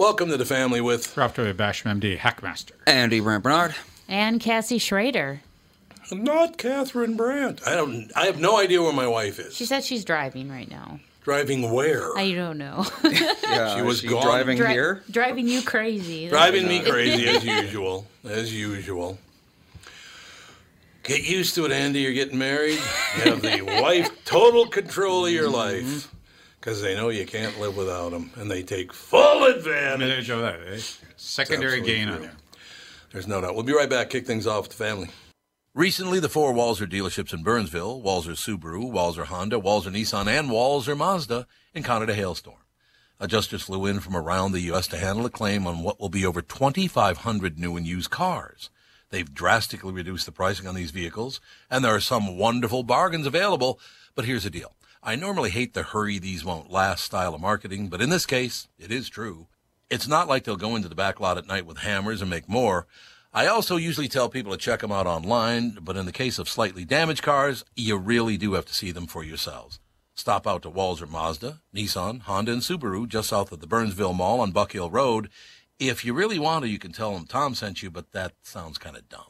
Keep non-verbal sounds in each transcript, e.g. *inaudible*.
Welcome to the family with Ralph W. Basham, MD, Hackmaster. Andy Brant Barnard. And Cassie Schrader. not Catherine Brandt. I don't. I have no idea where my wife is. She said she's driving right now. Driving where? I don't know. *laughs* Yeah, She was she gone. driving Dri- here. Driving you crazy. *laughs* Driving me crazy as usual. As usual. Get used to it, Andy. You're getting married. You have the *laughs* wife total control of your life because they know you can't live without them, and they take full advantage. Advantage of that, eh? Secondary Absolutely gain on there. There's no doubt. We'll be right back. Kick things off with the family. Recently, the four Walser dealerships in Burnsville, Walser Subaru, Walser Honda, Walser Nissan, and Walser Mazda encountered a hailstorm. Adjusters flew in from around the U.S. to handle a claim on what will be over 2,500 new and used cars. They've drastically reduced the pricing on these vehicles, and there are some wonderful bargains available. But here's the deal. I normally hate the hurry these won't last style of marketing, but in this case, it is true. It's not like they'll go into the back lot at night with hammers and make more. I also usually tell people to check them out online, but in the case of slightly damaged cars, you really do have to see them for yourselves. Stop out to Walser Mazda, Nissan, Honda, and Subaru just south of the Burnsville Mall on Buck Hill Road. If you really want to, you can tell them Tom sent you, but that sounds kind of dumb.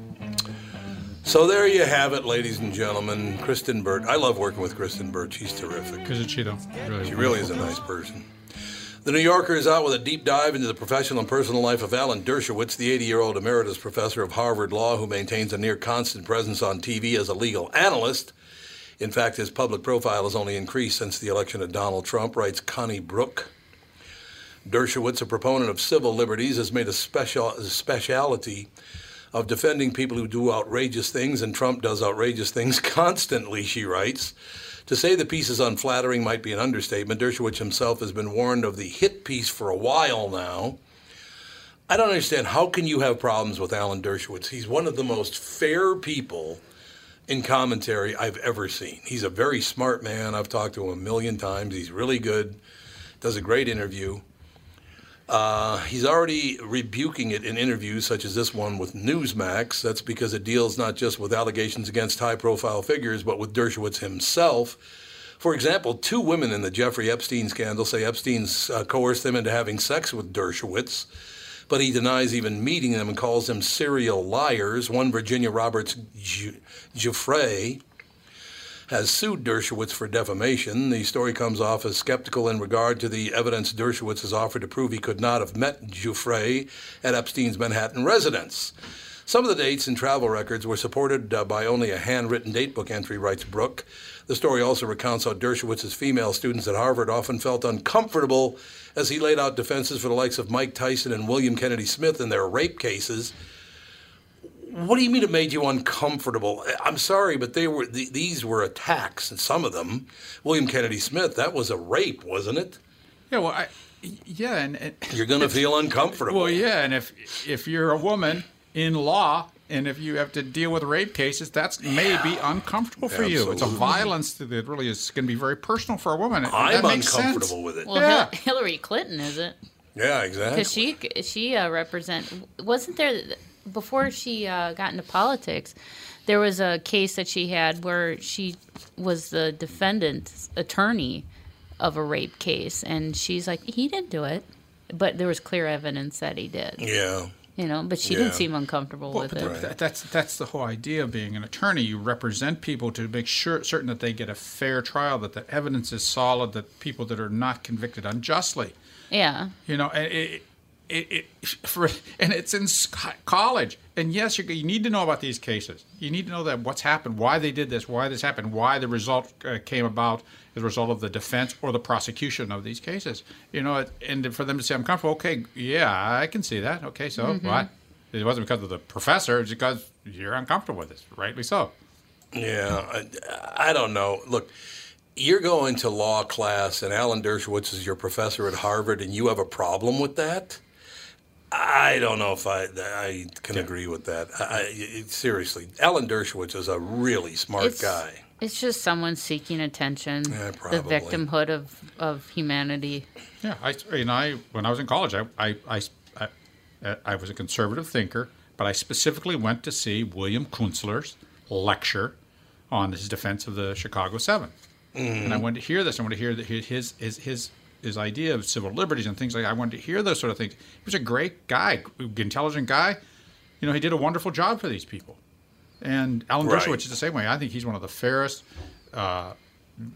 So there you have it, ladies and gentlemen. Kristen Burt. I love working with Kristen Burt. She's terrific. Because it's Cheeto. Really She really is a nice person. The New Yorker is out with a deep dive into the professional and personal life of Alan Dershowitz, the 80 year old emeritus professor of Harvard Law who maintains a near constant presence on TV as a legal analyst. In fact, his public profile has only increased since the election of Donald Trump, writes Connie Bruck. Dershowitz, a proponent of civil liberties, has made a special a speciality of defending people who do outrageous things, and Trump does outrageous things *laughs* constantly, she writes. To say the piece is unflattering might be an understatement. Dershowitz himself has been warned of the hit piece for a while now. I don't understand. How can you have problems with Alan Dershowitz? He's one of the most fair people in commentary I've ever seen. He's a very smart man. I've talked to him a million times. He's really good, does a great interview. Uh, he's already rebuking it in interviews such as this one with Newsmax. That's because it deals not just with allegations against high profile figures, but with Dershowitz himself. For example, two women in the Jeffrey Epstein scandal say Epstein's uh, coerced them into having sex with Dershowitz, but he denies even meeting them and calls them serial liars. One, Virginia Roberts Giuffre, has sued Dershowitz for defamation. The story comes off as skeptical in regard to the evidence Dershowitz has offered to prove he could not have met Giuffre at Epstein's Manhattan residence. Some of the dates and travel records were supported uh, by only a handwritten datebook entry, writes Bruck. The story also recounts how Dershowitz's female students at Harvard often felt uncomfortable as he laid out defenses for the likes of Mike Tyson and William Kennedy Smith in their rape cases. What do you mean it made you uncomfortable? I'm sorry, but they were th- these were attacks, and some of them. William Kennedy Smith, that was a rape, wasn't it? Yeah, well, I, yeah, and, and *laughs* You're going to feel uncomfortable. well, yeah, and if if you're a woman in law And if you have to deal with rape cases, that's maybe uncomfortable for you. It's a violence that really is going to be very personal for a woman. I'm that makes uncomfortable sense. with it. Well, Yeah. Hillary Clinton is it? yeah, exactly. because she she uh, represent wasn't there before she uh, got into politics. There was a case that she had where she was the defendant's attorney of a rape case, and she's like, he didn't do it, but there was clear evidence that he did. yeah. You know, but she Yeah. didn't seem uncomfortable Well, with but it. that, that's that's the whole idea of being an attorney. You represent people to make sure certain that they get a fair trial, that the evidence is solid, that people that are not convicted unjustly. Yeah. You know, and it, it, it for and it's in college. And yes, you, you need to know about these cases. You need to know that what's happened, why they did this, why this happened, why the result uh, came about as a result of the defense or the prosecution of these cases. You know, and for them to say, "I'm comfortable," okay, yeah, I can see that. Okay, so what? It wasn't because of the professor; it's because you're uncomfortable with this, rightly so. Yeah, I, I don't know. Look, you're going to law class, and Alan Dershowitz is your professor at Harvard, and you have a problem with that. I don't know if I I can agree with that. I, I, it- seriously, Alan Dershowitz is a really smart It's, guy. it's just someone seeking attention, Yeah, the victimhood of, of humanity. Yeah, I you know I when I was in college, I I, I I I was a conservative thinker, but I specifically went to see William Kunstler's lecture on his defense of the Chicago 7 and I mm-hmm. wanted to hear this. I wanted to hear that his his his his idea of civil liberties and things like that. I wanted to hear those sort of things. He was a great guy, intelligent guy. You know, he did a wonderful job for these people. And Alan Right. Dershowitz is the same way. I think he's one of the fairest, uh,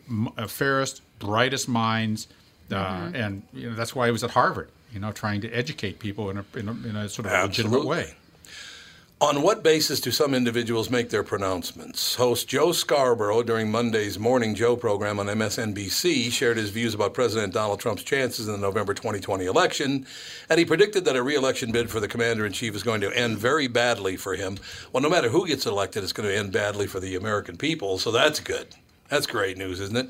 m- uh, fairest, brightest minds, uh, and you know that's why he was at Harvard. You know, trying to educate people in a in a, in a sort of legitimate way. On what basis do some individuals make their pronouncements? Host Joe Scarborough during Monday's Morning Joe program on MSNBC shared his views about President Donald Trump's chances in the November 2020 election, and he predicted that a re-election bid for the commander in chief is going to end very badly for him. Well, no matter who gets elected, it's going to end badly for the American people, so that's good. That's great news, isn't it?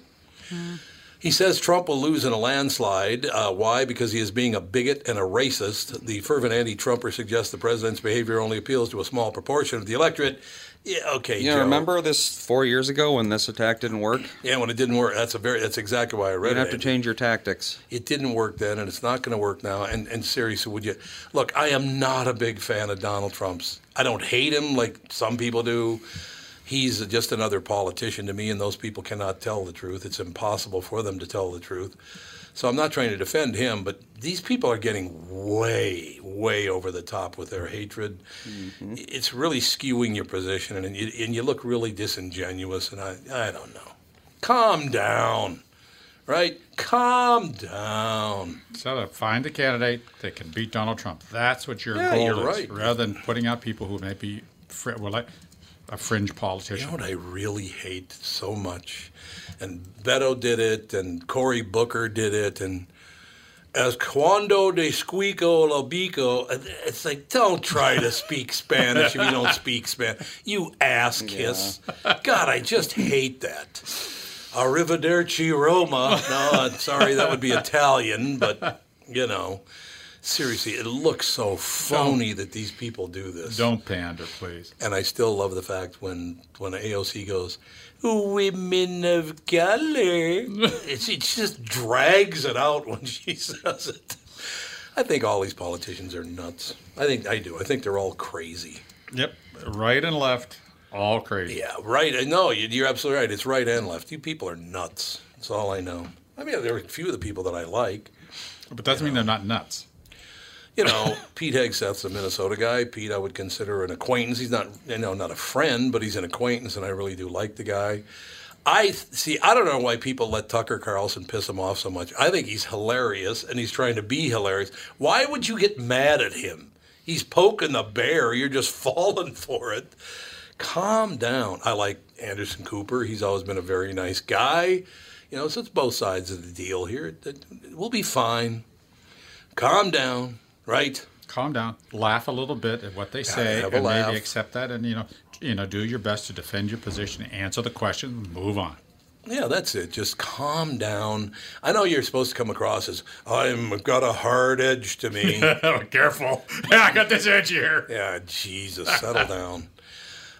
Hmm. He says Trump will lose in a landslide. Uh, why? Because he is being a bigot and a racist. The fervent anti-Trumper suggests the president's behavior only appeals to a small proportion of the electorate. Yeah, okay, You know, remember this four years ago when this attack didn't work? Yeah, when it didn't work, that's a very that's exactly why I read You'd it. have to change your tactics. It didn't work then, and it's not going to work now. And and seriously, would you look? I am not a big fan of Donald Trump's. I don't hate him like some people do. He's just another politician to me, and those people cannot tell the truth. It's impossible for them to tell the truth. So I'm not trying to defend him, but these people are getting way, way over the top with their hatred. Mm-hmm. It's really skewing your position, and you, and you look really disingenuous. And I, I don't know. Calm down, right? Calm down. So to find a candidate that can beat Donald Trump. That's what your Yeah, goal you're is, right. rather than putting out people who may be fr- well, like a fringe You politician. know what I really hate so much? And Beto did it, and Cory Booker did it, and as cuando de squeako lo bico, it's like, don't try to speak *laughs* Spanish if you don't speak Spanish. You ass kiss. God, I just hate that. Arrivederci Roma. No, I'm sorry, that would be Italian, but, you know, seriously, it looks so phony that these people do this. Don't pander, please. And I still love the fact when when AOC goes, "Women of color," *laughs* it's, it just drags it out when *laughs* she says it. I think all these politicians are nuts. I think I do. I think they're all crazy. Yep, right and left, all crazy. Yeah, right. No, you- you're absolutely right. It's right and left. You people are nuts. That's all I know. I mean, there are a few of the people that I like. But that doesn't mean they're not nuts. You know, Pete Hegseth's a Minnesota guy. Pete, I would consider an acquaintance. He's not, you know, not a friend, but he's an acquaintance, and I really do like the guy. I see. I don't know why people let Tucker Carlson piss him off so much. I think he's hilarious, and he's trying to be hilarious. Why would you get mad at him? He's poking the bear. You're just *laughs* falling for it. Calm down. I like Anderson Cooper. He's always been a very nice guy. You know, so it's both sides of the deal here. We'll be fine. Calm down, right? Calm down, laugh a little bit at what they say, a and laugh. maybe accept that, and you know, you know, do your best to defend your position, answer the question, move on. Yeah, that's it. Just calm down. I know you're supposed to come across as I'm got a hard edge to me. *laughs* Oh, careful. Yeah, *laughs* I got this edge here. yeah, Jesus, settle down. *laughs*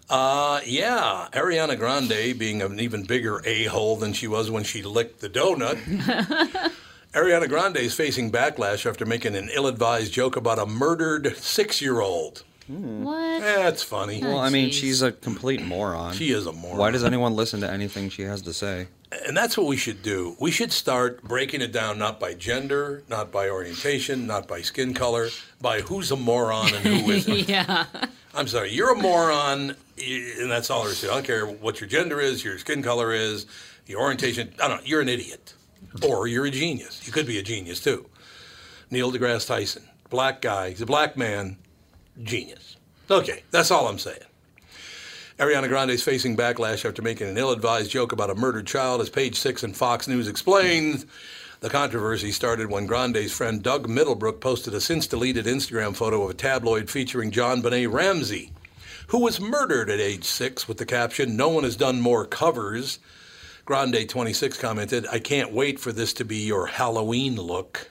Uh, yeah, Ariana Grande being an even bigger a-hole than she was when she licked the donut. Ariana Grande is facing backlash after making an ill-advised joke about a murdered six-year-old. Hmm. What? That's funny. Oh, well, I mean, jeez. she's a complete moron. She is a moron. Why does anyone listen to anything she has to say? And that's what we should do. We should start breaking it down not by gender, not by orientation, not by skin color, by who's a moron and who *laughs* isn't. Yeah. I'm sorry, you're a moron, and that's all there is to it. I don't care what your gender is, your skin color is, your orientation. I don't know. You're an idiot. Or you're a genius. You could be a genius, too. Neil deGrasse Tyson, black guy. He's a black man, genius. Okay, that's all I'm saying. Ariana Grande is facing backlash after making an ill advised joke about a murdered child, as page six and Fox News explains. The controversy started when Grande's friend Doug Middlebrook posted a since deleted Instagram photo of a tabloid featuring JonBenét Ramsey, who was murdered at age six with the caption, No one has done more covers. Grande 26 commented, I can't wait for this to be your Halloween look.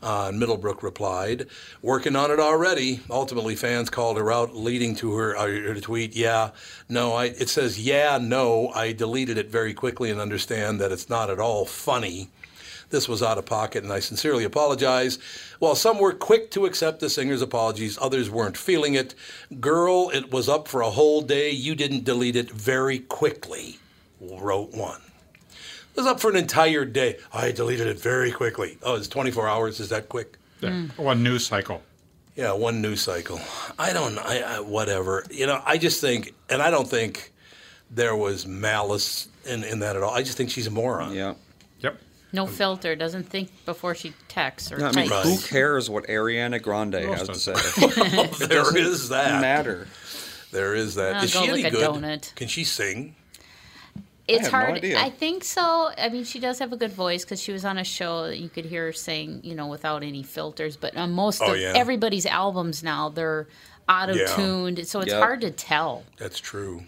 Uh, Middlebrook replied, "Working on it already." Ultimately, fans called her out, leading to her, uh, her tweet, "Yeah, no, I." It says, "Yeah, no." I deleted it very quickly and understand that it's not at all funny. This was out of pocket, and I sincerely apologize. While some were quick to accept the singer's apologies, others weren't feeling it. Girl, it was up for a whole day. You didn't delete it very quickly. Wrote one. It was up for an entire day. I deleted it very quickly. Oh, it's 24 hours. Is that quick? Yeah. Hmm. One news cycle. Yeah, one news cycle. I don't. I, I, whatever. You know, I just think, and I don't think there was malice in, in that at all. I just think she's a moron. Yeah. Yep. No filter. Doesn't think before she texts or I mean, types. who cares what Ariana Grande Most has to of- say? *laughs* *laughs* there is that. matter. There is that. I'll Is go she any lick a good? donut. Can she sing? It's have no hard. idea. I think so. I mean, she does have a good voice because she was on a show that you could hear her sing, you know, without any filters. But on most Oh, of yeah. everybody's albums now, they're auto tuned, so it's Yep. hard to tell. That's true.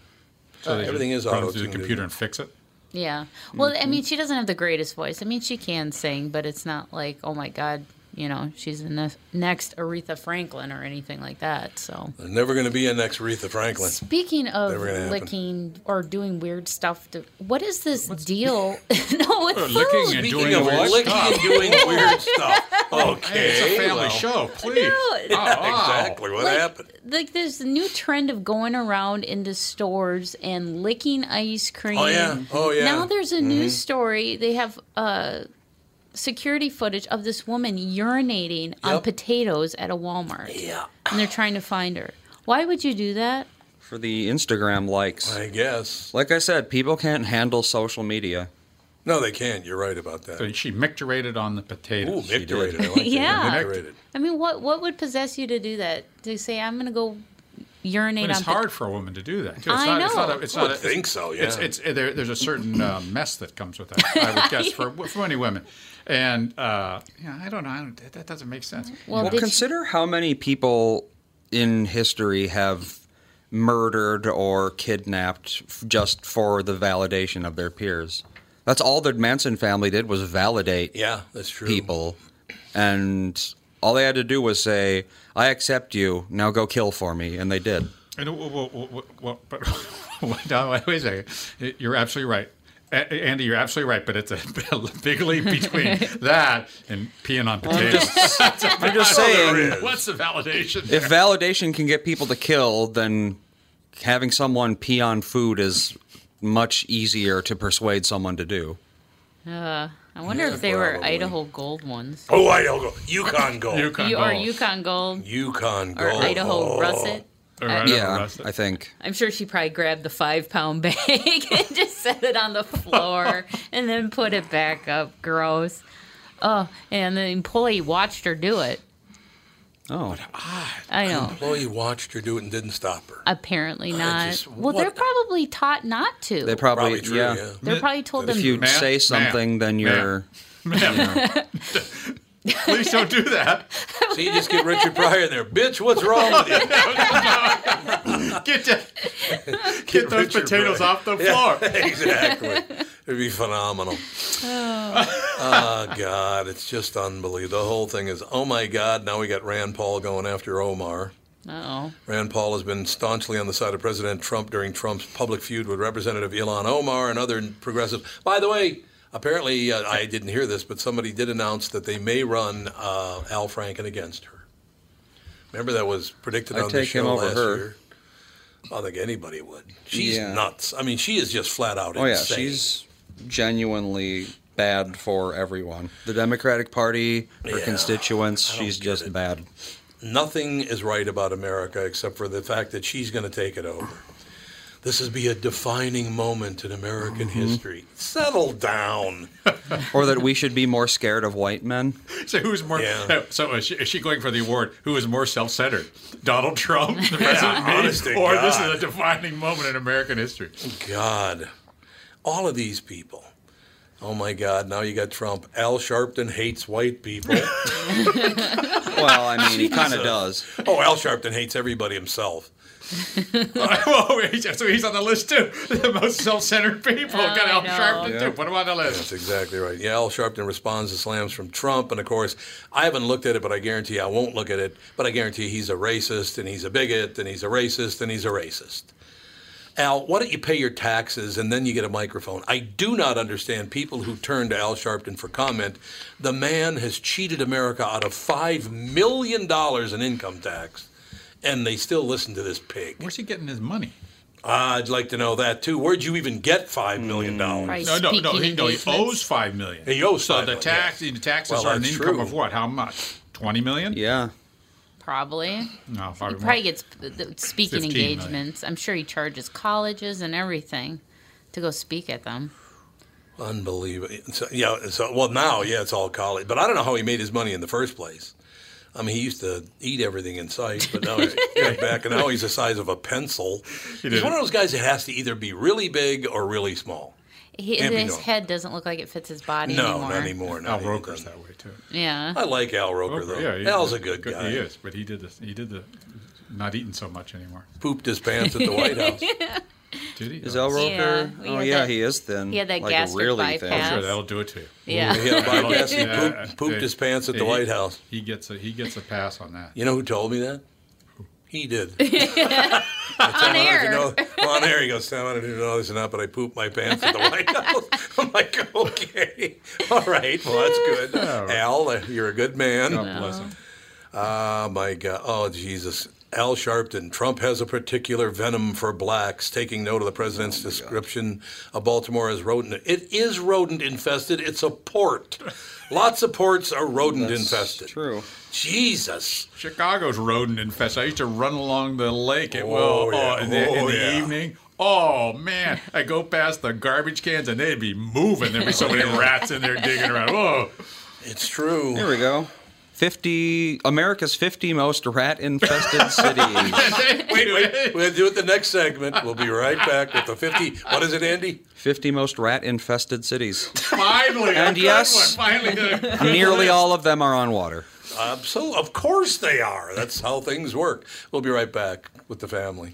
So they everything is run it auto through the tuned. computer and fix it. Yeah. Well, I Mm-hmm. mean, she doesn't have the greatest voice. I mean, she can sing, but it's not like, oh my God, you know, she's the ne- next Aretha Franklin or anything like that. So. There's never going to be a next Aretha Franklin. Speaking of Never gonna happen. licking or doing weird stuff, to, what is this deal? *laughs* *laughs* no, with food. licking and Speaking doing of weird licking stuff. and doing weird stuff. Okay. *laughs* Hey, it's a family well, show, please. No, ah, Oh, wow. Ah. Exactly. What Like- happened? like there's a new trend of going around into stores and licking ice cream. Oh, yeah. Oh, yeah. Now there's a news mm-hmm. story. They have uh, security footage of this woman urinating on potatoes at a Walmart, Yeah. and they're trying to find her. Why would you do that? For the Instagram likes. I guess. Like I said, people can't handle social media. No, they can't. You're right about that. So she micturated on the Ooh, potatoes. did. micturated. I *laughs* like. Yeah. Micturated. I mean, what what would possess you to do that? To say I'm going to go urinate But it's on pot- hard for a woman to do that. Too. It's I not, It's not know. a, it's I not a, think so, It's, yeah. it's there, there's a certain uh, mess that comes with that. I would guess *laughs* for for many women, and uh, yeah, I don't know. I don't, that, that doesn't make sense. Well, Well, did consider how many people in history have murdered or kidnapped just for the validation of their peers. That's all the Manson family did was validate Yeah, that's true. people, and all they had to do was say, "I accept you. Now go kill for me," and they did. And, well, well, well, well, but *laughs* no, wait a second. You're absolutely right. A- Andy, you're absolutely right, but it's a *laughs* big leap between *laughs* that and peeing on potatoes. *laughs* I'm just saying, What's the validation? if validation can get people to kill, then having someone pee on food is much easier to persuade someone to do. Uh, I wonder Yeah, if they were. Idaho Gold ones. Oh, Idaho. Yukon Gold. Yukon You, or Gold. Yukon Gold or Idaho Oh. Russet. Or Idaho Yeah, I think. I'm sure she probably grabbed the five pound bag *laughs* and just set it on the floor *laughs* and then put it back up. Gross. Oh, and the employee watched her do it. Oh, I know. The employee watched her do it and didn't stop her. Apparently not. just- well, what- they're probably taught not to. they probably, Probably true, yeah. yeah. They're probably told them. If you Ma'am, say ma'am, something, then you're. Ma'am, *laughs* please don't do that. so you just get Richard Pryor in there. Bitch, what's wrong with you? *laughs* get the, get, those Richard potatoes Bragg. off the floor. *laughs* exactly. It'd be phenomenal. Oh. Ah, God, it's just unbelievable. The whole thing is, oh my God, now we got Rand Paul going after Omar. Oh, Rand Paul has been staunchly on the side of President Trump during Trump's public feud with Representative Ilhan Omar and other progressives. By the way, apparently, uh, I didn't hear this, but somebody did announce that they may run uh, Al Franken against her. Remember that was predicted I'd on the show over last her. year. I don't think anybody would. She's Yeah. nuts. I mean, she is just flat out Oh yeah, she's genuinely bad for everyone. The Democratic Party, her Yeah, constituents, she's just it. bad. Nothing is right about America except for the fact that she's going to take it over. This will be a defining moment in American Mm-hmm. history. Settle down. Or that we should be more scared of white men. So who's more? Yeah. So is she, is she going for the award? Who is more self-centered, Donald Trump, *laughs* the president, honest to or this is a defining moment in American history? God, all of these people. Oh my God! Now you got Trump. Al Sharpton hates white people. *laughs* Well, I mean, he kind of does. oh, Al Sharpton hates everybody himself. *laughs* oh, he's- so he's on the list too. *laughs* The most self-centered people. Oh, Got Al. Sharpton Yeah. too. Put him on the list. That's exactly right. Yeah, Al Sharpton responds to slams from Trump, and of course, I haven't looked at it, but I guarantee I won't look at it. But I guarantee he's a racist, and he's a bigot, and he's a racist, and he's a racist. Al, why don't you pay your taxes and then you get a microphone? I do not understand people who turn to Al Sharpton for comment. The man has cheated America out of $5 million in income tax, and they still listen to this pig. Where's he getting his money? I'd like to know that too. Where'd you even get $5 million? Right. No, no, no. He, no, he owes five million. He owes So five the million, tax, yeah. the taxes Well, are an income true. of what? How much? Twenty million? Yeah. probably. No, He probably, probably more. gets speaking 15 million. engagements. I'm sure he charges colleges and everything to go speak at them. Unbelievable. So, yeah. So, well, now, yeah, it's all college. But I don't know how he made his money in the first place. I mean, he used to eat everything in sight, but now he's *laughs* back, and now he's the size of a pencil. He He's one of those guys that has to either be really big or really small. He, his normal. head doesn't look like it fits his body No, anymore. not anymore. Al Not. Roker's that way too. Yeah. I like Al Roker Roker, though. yeah, he- Al's a good guy. He is, but he did the he did the not eating so much anymore. Pooped his pants at the White *laughs* House. *laughs* Did he? Is El Roker? Yeah, oh yeah, that- he is thin. Yeah, that like gastric really bypass. thin. I'm sure that'll do it to you. Yeah. He had, I *laughs* he pooped, pooped his pants at the he- White House. He gets a he gets a pass on that. You know who told me that? He did. *laughs* On air. You know, well, on there he goes, Sam, I didn't know this or not, but I pooped my pants at the White *laughs* House. I'm like, okay. All right. Well, that's good. Al, uh, you're a good man. God bless him. Oh, my God. Oh, Jesus. Al Sharpton. Trump has a particular venom for blacks, taking note of the president's oh, description of Baltimore as rodent. It is rodent infested. It's a port. Lots of ports are rodent infested. True. Jesus. Chicago's rodent infested. I used to run along the lake at Oh, well oh, yeah. in the, in Oh, the yeah. evening. Oh man, I go past the garbage cans and they'd be moving. There'd be so many rats in there digging around. Whoa! It's true. Here we go. 50 America's 50 most rat infested *laughs* cities. wait, wait. We'll do it the next segment. We'll be right back with the 50. What is it, Andy? 50 most rat infested cities. Finally, And yes- finally, Nearly all of them are on water. Absolutely. Of course they are. That's how things work. We'll be right back with the family.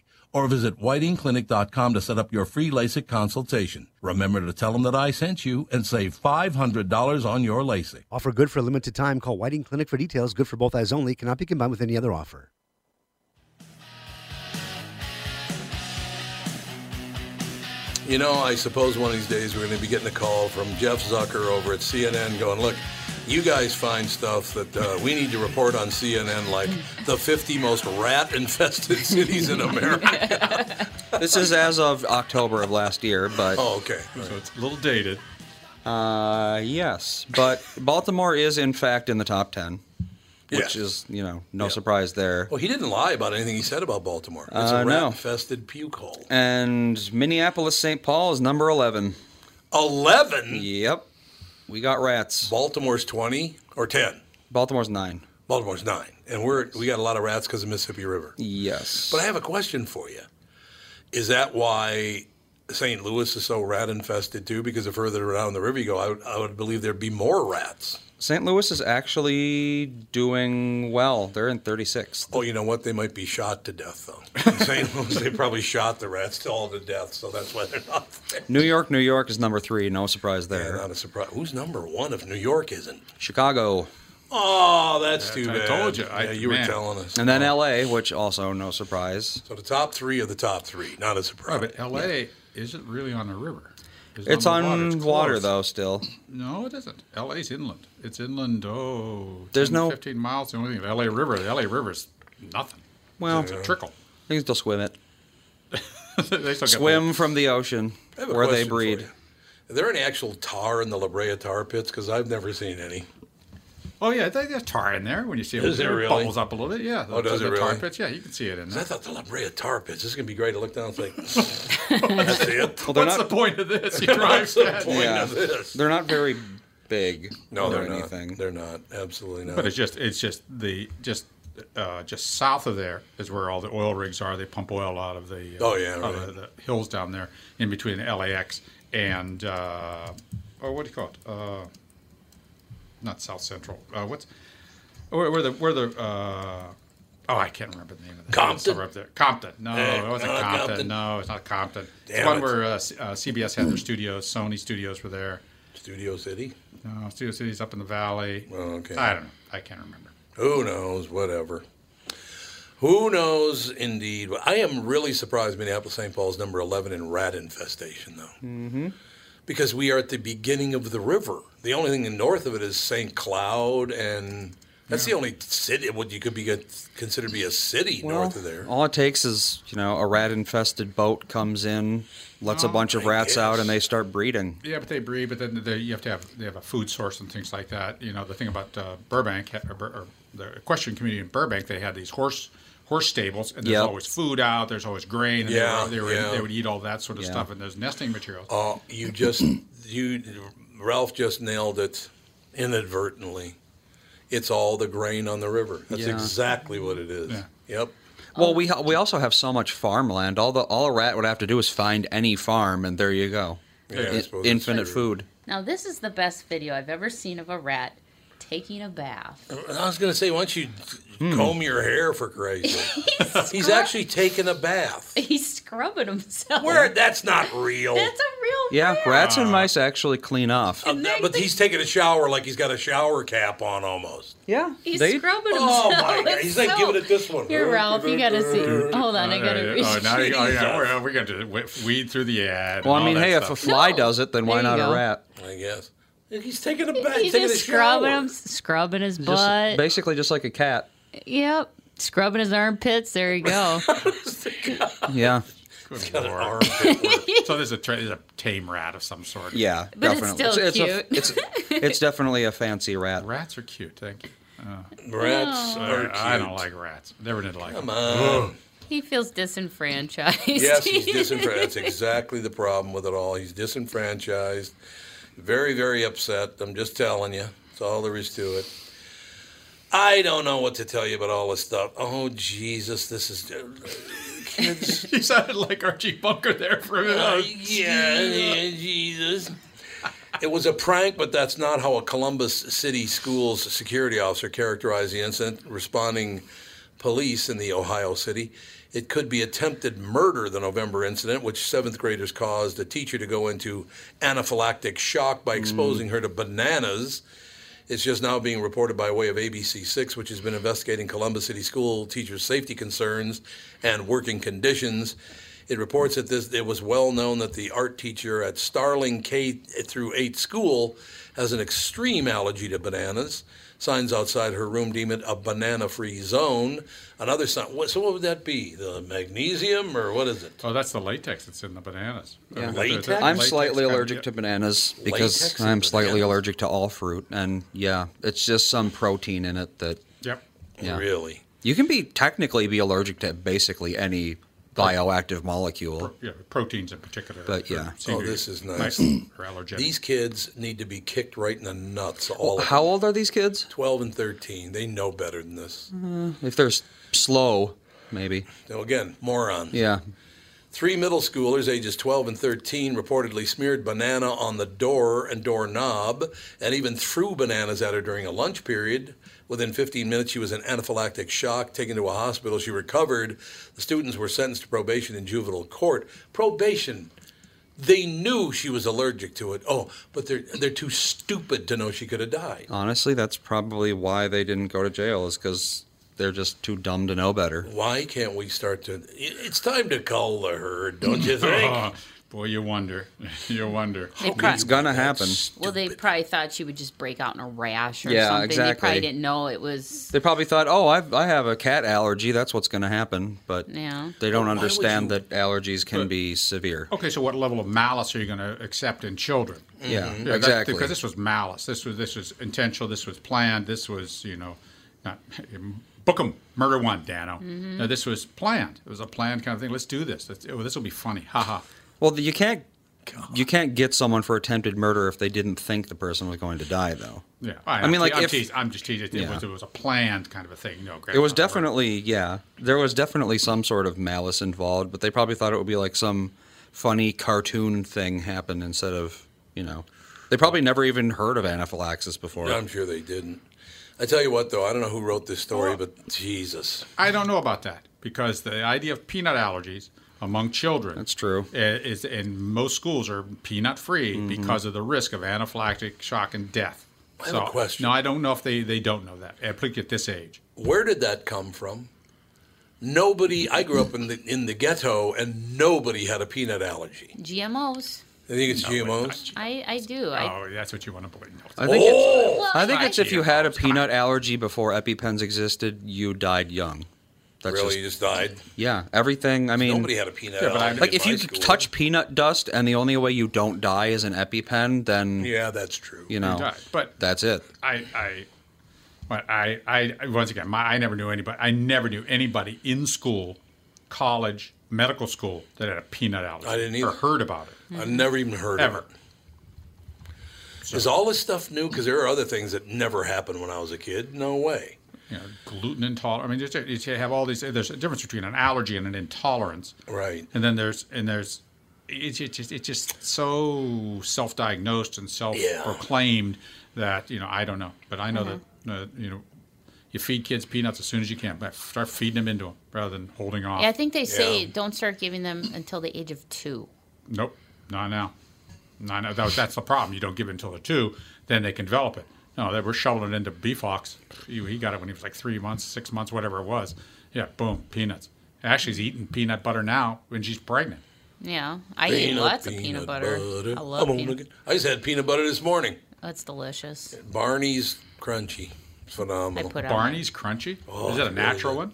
or visit whitingclinic.com to set up your free LASIK consultation. Remember to tell them that I sent you and save $500 on your LASIK. Offer good for a limited time. Call Whiting Clinic for details. Good for both eyes only. Cannot be combined with any other offer. You know, I suppose one of these days we're going to be getting a call from Jeff Zucker over at CNN going, look, you guys find stuff that uh, we need to report on CNN, like the 50 most rat infested *laughs* cities in America. This is as of October of last year, but oh, okay. So it's a little dated. uh, yes, but Baltimore is in fact in the top ten, which Yeah. is you know no surprise there. Well, he didn't lie about anything he said about Baltimore. It's Uh, a rat infested puke hole. And Minneapolis St. Paul is number eleven. 11? Yep, we got rats. Baltimore's 20 or 10? Baltimore's nine. Baltimore's 9. And we're, we got a lot of rats because of Mississippi River. Yes. But I have a question for you. Is that why St. Louis is so rat infested too? Because the further down the river you go, I would, I would believe there'd be more rats. St. Louis is actually doing well. They're in 36th. Oh, you know what? They might be shot to death though. In *laughs* St. Louis, they probably shot the rats all to death, so that's why they're not there. New York, New York is number three. No surprise Yeah, there. not a surprise. Who's number one if New York isn't? Chicago, Oh, that's too I bad. told you. I- yeah, you were telling us. and then L.A., which also no surprise. So the top three of the top three, not a Right, surprise. but L.A. isn't really on the river. It's on, the It's water though. Still, No, it isn't. L.A.'s inland. It's inland. Oh, There's 10, no- 15 miles. The only thing. The L.A. River. The L.A. River's nothing. well, It's a trickle. you can still swim it. *laughs* they still got Swim from the ocean I have a where they breed. Are there any actual tar in the La Brea tar pits? Because I've never seen any. The, oh yeah, they- there's tar in there. When you see it, Is there it really? bubbles up a little bit. Yeah. Oh, does the, it the tar pits. Yeah, you can see it in there. I thought the La Brea tar pits. This is gonna be great to look down and *laughs* think. *laughs* That's it. Well, they're What's not. the point of this? You *laughs* drive What's the fast. point Yeah. of this? They're not very big. No, they're not. anything. They're not. Absolutely not. But it's just it's just the just uh, just south of there is where all the oil rigs are. They pump oil out of the uh, Oh, yeah, out of right. the, the hills down there in between LAX and uh, oh what do you call it? Not South Central. Uh, what's where, where the where the uh, oh I can't remember the name of the Compton? suburb there. Compton. No, Eh, it wasn't Compton. Compton. No, it's not Compton. it's Damn the one it. where uh, C- uh, CBS had their studios. Sony studios were there. Studio City. No, Studio City's up in the valley. Oh, okay. I don't know. I can't remember. Who knows? Whatever. Who knows? Indeed. I am really surprised Minneapolis St. Paul is number 11 in rat infestation, though. Mm-hmm. Because we are at the beginning of the river. The only thing north of it is St. Cloud, and that's the only city, what you could be considered to be a city north of there. All it takes is, you know, a rat infested boat comes in, lets a bunch of rats out, and they start breeding. Yeah, but they breed. But then they, you have to have they have a food source and things like that. You know, the thing about uh, Burbank or, or the equestrian community in Burbank, they had these horse horse stables, and there's Yep. always food out. There's always grain. And Yeah, they, were, they, were, yeah. they would eat all that sort of Yeah. stuff, and there's nesting materials. Oh, you just *clears throat* you Ralph just nailed it inadvertently. It's all the grain on the river. That's Yeah. exactly what it is. Yeah. Yep. Well, we we also have so much farmland. All the all a rat would have to do is find any farm, and there you go. Yeah, I In- infinite food. Now, this is the best video I've ever seen of a rat taking a bath. I was going to say, why don't you Hmm. comb your hair for Christ's sake? *laughs* He's actually taking a bath. He's scrubbing himself. Where? That's not real. That's a real Yeah, rat. rats and mice actually clean off. Uh, but he's taking a shower like he's got a shower cap on almost. Yeah, He's they, scrubbing himself. Oh my god! He's like so- giving it this one. Here, Ralph, you gotta see. Hold on, I Uh, gotta. oh, now you, oh, yeah, we're, we're going to weed through the ad. Well, I mean, that hey, if a fly No. does it, then why There you not go. a rat? I guess he's taking a bath. He's taking just a shower. scrubbing him, scrubbing his Just butt. basically just like a cat. Yep, scrubbing his armpits. There you go. *laughs* *laughs* Yeah, Good Got an lord. armpit work. *laughs* So there's a, tra- there's a tame rat of some sort. Yeah, But it's definitely. still it's, cute. a, it's it's definitely a fancy rat. Rats are cute. Thank you. Rats are oh. cute. I don't like rats. Never did like Come them. on. He feels disenfranchised. Yes, he's disenfranchised. That's exactly the problem with it all. He's disenfranchised. Very, very upset. I'm just telling you. That's all there is to it. I don't know what to tell you about all this stuff. Oh, Jesus, this is. Kids. *laughs* You sounded like Archie Bunker there for a minute. Uh, yeah, yeah, Jesus. It was a prank, but that's not how a Columbus City Schools security officer characterized the incident, responding police in the Ohio City. It could be attempted murder, the November incident, which seventh graders caused a teacher to go into anaphylactic shock by hmm. exposing her to bananas. It's just now being reported by way of ABC6, which has been investigating Columbus City School teachers' safety concerns and working conditions. It reports that this it was well known that the art teacher at Starling K through 8 school has an extreme allergy to bananas. Signs outside her room deem it a banana-free zone. Another sign. What, so what would that be? The magnesium or what is it? Oh, that's the latex that's in the bananas. Yeah. Latex? I'm latex slightly kind of- allergic to bananas because Latex I'm slightly bananas? allergic to all fruit, and yeah, it's just some protein in it that Yep. Yeah. Really? you can be technically be allergic to basically any bioactive molecule. Yeah, proteins in particular. But, yeah. seem Oh, this is nice. Allergenic. These kids need to be kicked right in the nuts. All of How old are these kids? 12 and 13. They know better than this. Mm-hmm. If they're s- slow, maybe. So again, morons. Yeah. Three middle schoolers, ages 12 and 13, reportedly smeared banana on the door and doorknob and even threw bananas at her during a lunch period. Within 15 minutes, she was in anaphylactic shock, taken to a hospital. She recovered. The students were sentenced to probation in juvenile court. Probation. They knew she was allergic to it. Oh, but they're they're too stupid to know she could have died. Honestly, that's probably why they didn't go to jail, is because they're just too dumb to know better. Why can't we start to? It's time to cull the herd, don't you think? *laughs* Boy, you wonder. *laughs* you wonder. They prob- It's gonna happen. well, they probably thought she would just break out in a rash or Yeah, something. They exactly. probably didn't know it was. They probably thought, oh, I've, I have a cat allergy. That's what's going to happen. But Yeah. they don't But understand you- that allergies can But- be severe. Okay, so what level of malice are you going to accept in children? Yeah, Yeah, exactly. because this was malice. This was this was intentional. This was planned. This was you know, not *laughs* book 'em, murder one, Dano. Mm-hmm. No, this was planned. It was a planned kind of thing. Let's do this. Let's, oh, this will be funny. Ha ha. Well, you can't you can't get someone for attempted murder if they didn't think the person was going to die, though. Yeah, I mean, like, I'm, if- teasing, I'm just teasing. It, Yeah. was, it was a planned kind of a thing. You know, It was definitely yeah. There was definitely some sort of malice involved, but they probably thought it would be like some funny cartoon thing happen instead of you know. They probably never even heard of anaphylaxis before. I'm sure they didn't. I tell you what, though, I don't know who wrote this story, but Jesus. I don't know about that because the idea of peanut allergies among children That's true. i- is in most schools are peanut free Mm-hmm. because of the risk of anaphylactic shock and death. I have a question. No, I don't know if they, they don't know that, particularly at this age. Where did that come from? Nobody. I grew up in the in the ghetto, and nobody had a peanut allergy. GMOs. I think it's GMOs. I, I do. I, Oh, that's what you want to believe. No, I think it's, Oh, well, I think it's if you had a peanut allergy before EpiPens existed, you died young. That's really? just You just died. yeah. Everything. I mean, Nobody had a peanut but I- allergy. like in if you school. touch peanut dust and the only way you don't die is an EpiPen, then Yeah, that's true. you know die. But that's it. I, I, but I, I, once again, my, I never knew anybody. I never knew anybody in school, college, medical school that had a peanut allergy. I didn't Or either. heard about it. I never even heard Ever. of it. Is all this stuff new? Because there are other things that never happened when I was a kid. No way. You know, gluten intolerant. I mean, just, you have all these. There's a difference between an allergy and an intolerance. Right. And then there's and there's it's it's just it's just so self-diagnosed and self-proclaimed that you know I don't know, but I know that uh, you know you feed kids peanuts as soon as you can, but start feeding them into them rather than holding off. yeah, I think they say Yeah. don't start giving them until the age of two. Nope, not now. Not now. That, that's the problem. You don't give it until they're two, then they can develop it. No, they were shoveling it into B Fox. He, he got it when he was like three months, six months, whatever it was. Yeah, boom, peanuts. Ashley's eating peanut butter now when she's pregnant. Yeah, I eat lots of peanut butter. I love I'm peanut. get- I just had peanut butter this morning. That's delicious. Barney's Crunchy. It's I phenomenal. put on Barney's Crunchy. Oh, Is that a natural really one?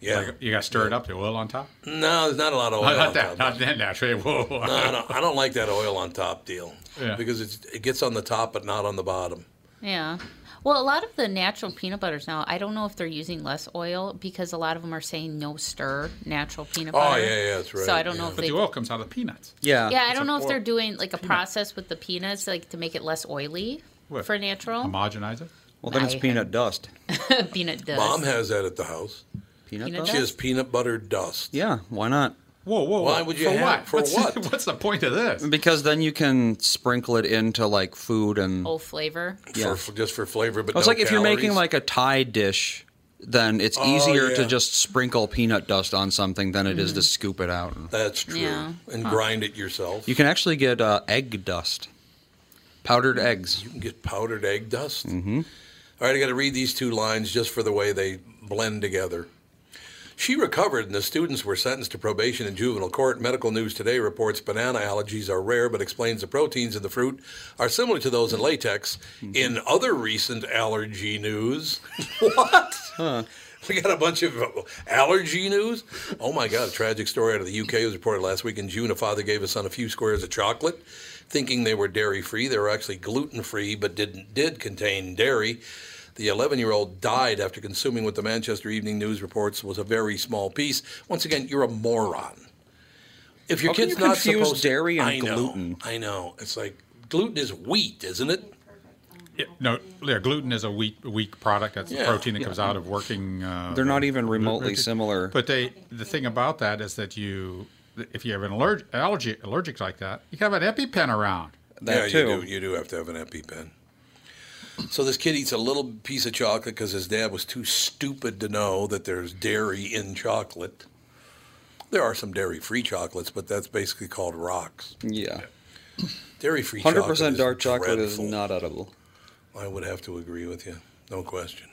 Yeah. Like, you got to stir it up. The oil on top. No, there's not a lot of oil. not on *laughs* that. top. Not that naturally. *laughs* Whoa. No, I don't, I don't like that oil on top deal. Yeah. Because it's, it gets on the top but not on the bottom. Yeah. Well, a lot of the natural peanut butters now, I don't know if they're using less oil because a lot of them are saying no stir natural peanut oh, butter. Oh, yeah, yeah, that's right, So I don't know if But they. the oil comes out of the peanuts. Yeah. yeah, I don't know if oil- they're doing like a process with the peanuts, like to make it less oily What? for natural. Homogenize it. Well, then it's I- peanut dust. *laughs* peanut dust. Mom has that at the house. Peanut, Peanut dust? She has peanut butter dust. Yeah, why not? Whoa, whoa, Why whoa. would you for have- what? for what's, *laughs* what? What's the point of this? Because then you can sprinkle it into like food and. Oh, flavor. Yeah. For, just for flavor, but It's no like if you're making like a Thai dish, then it's Oh, easier to just sprinkle peanut dust on something than it is to scoop it out. That's true. Yeah. And grind it yourself. You can actually get uh, egg dust, powdered eggs. You can get powdered egg dust. Mm-hmm. All right, I got to read these two lines just for the way they blend together. She recovered, and the students were sentenced to probation in juvenile court. Medical News Today reports banana allergies are rare, but explains the proteins in the fruit are similar to those in latex. Mm-hmm. In other recent allergy news, *laughs* what? We got a bunch of allergy news. Oh my God! A tragic story out of the UK was reported last week in June. A father gave his son a few squares of chocolate, thinking they were dairy free. They were actually gluten free, but didn't did contain dairy. The 11 year old died after consuming what the Manchester Evening News reports was a very small piece. Once again, you're a moron. If your How can kid's you not confuse supposed dairy and I know, gluten? I know. It's like gluten is wheat, isn't it? Yeah, no, yeah, gluten is a weak, weak product. That's the protein that comes out of working. Uh, They're not even remotely gluten. similar. But they, the thing about that is that you, if you have an allerg- allergy, allergic like that, you have an EpiPen around. that yeah, too. you do. You do have to have an EpiPen. So this kid eats a little piece of chocolate because his dad was too stupid to know that there's dairy in chocolate. There are some dairy-free chocolates, but that's basically called rocks. Yeah. *clears throat* Dairy-free Hundred chocolate percent is dark chocolate is not edible. I would have to agree with you, no question.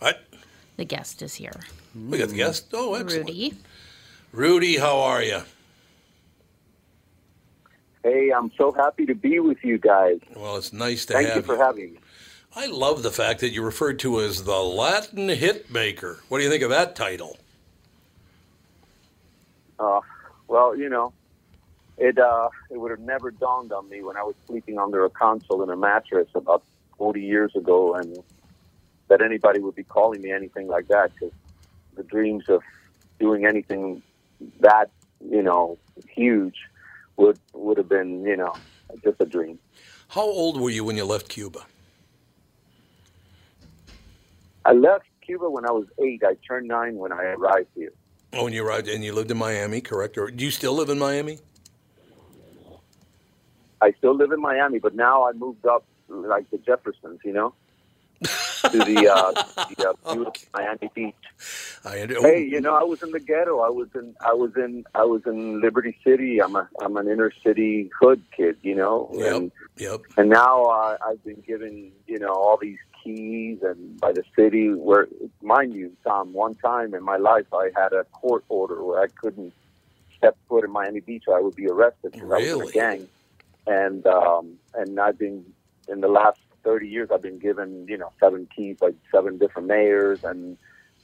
What? The guest is here. We got the mm. guest. Oh, excellent. Rudy. Rudy, how are you? Hey, I'm so happy to be with you guys. Well, it's nice to Thank have you for having me. I love the fact that you're referred to as the Latin hit maker. What do you think of that title? Uh, well, you know, it uh, it would have never dawned on me when I was sleeping under a console in a mattress about 40 years ago, and that anybody would be calling me anything like that. Because the dreams of doing anything that you know huge would would have been you know just a dream. How old were you when you left Cuba? I left Cuba when I was eight. I turned nine when I arrived here. Oh, and you arrived and you lived in Miami, correct? Or do you still live in Miami? I still live in Miami, but now I moved up like the Jeffersons, you know, to the, uh, *laughs* the uh, beautiful Miami Beach. I Hey, you know, I was in the ghetto. I was in, I was in, I was in Liberty City. I'm a, I'm an inner city hood kid, you know, Yep, and yep. and now uh, I've been given, you know, all these keys and by the city. Where, mind you, Tom, one time in my life I had a court order where I couldn't step foot in Miami Beach or I would be arrested. 'cause I was in a gang, and um, and I've been in the last thirty years I've been given, you know, seven keys by seven different mayors, and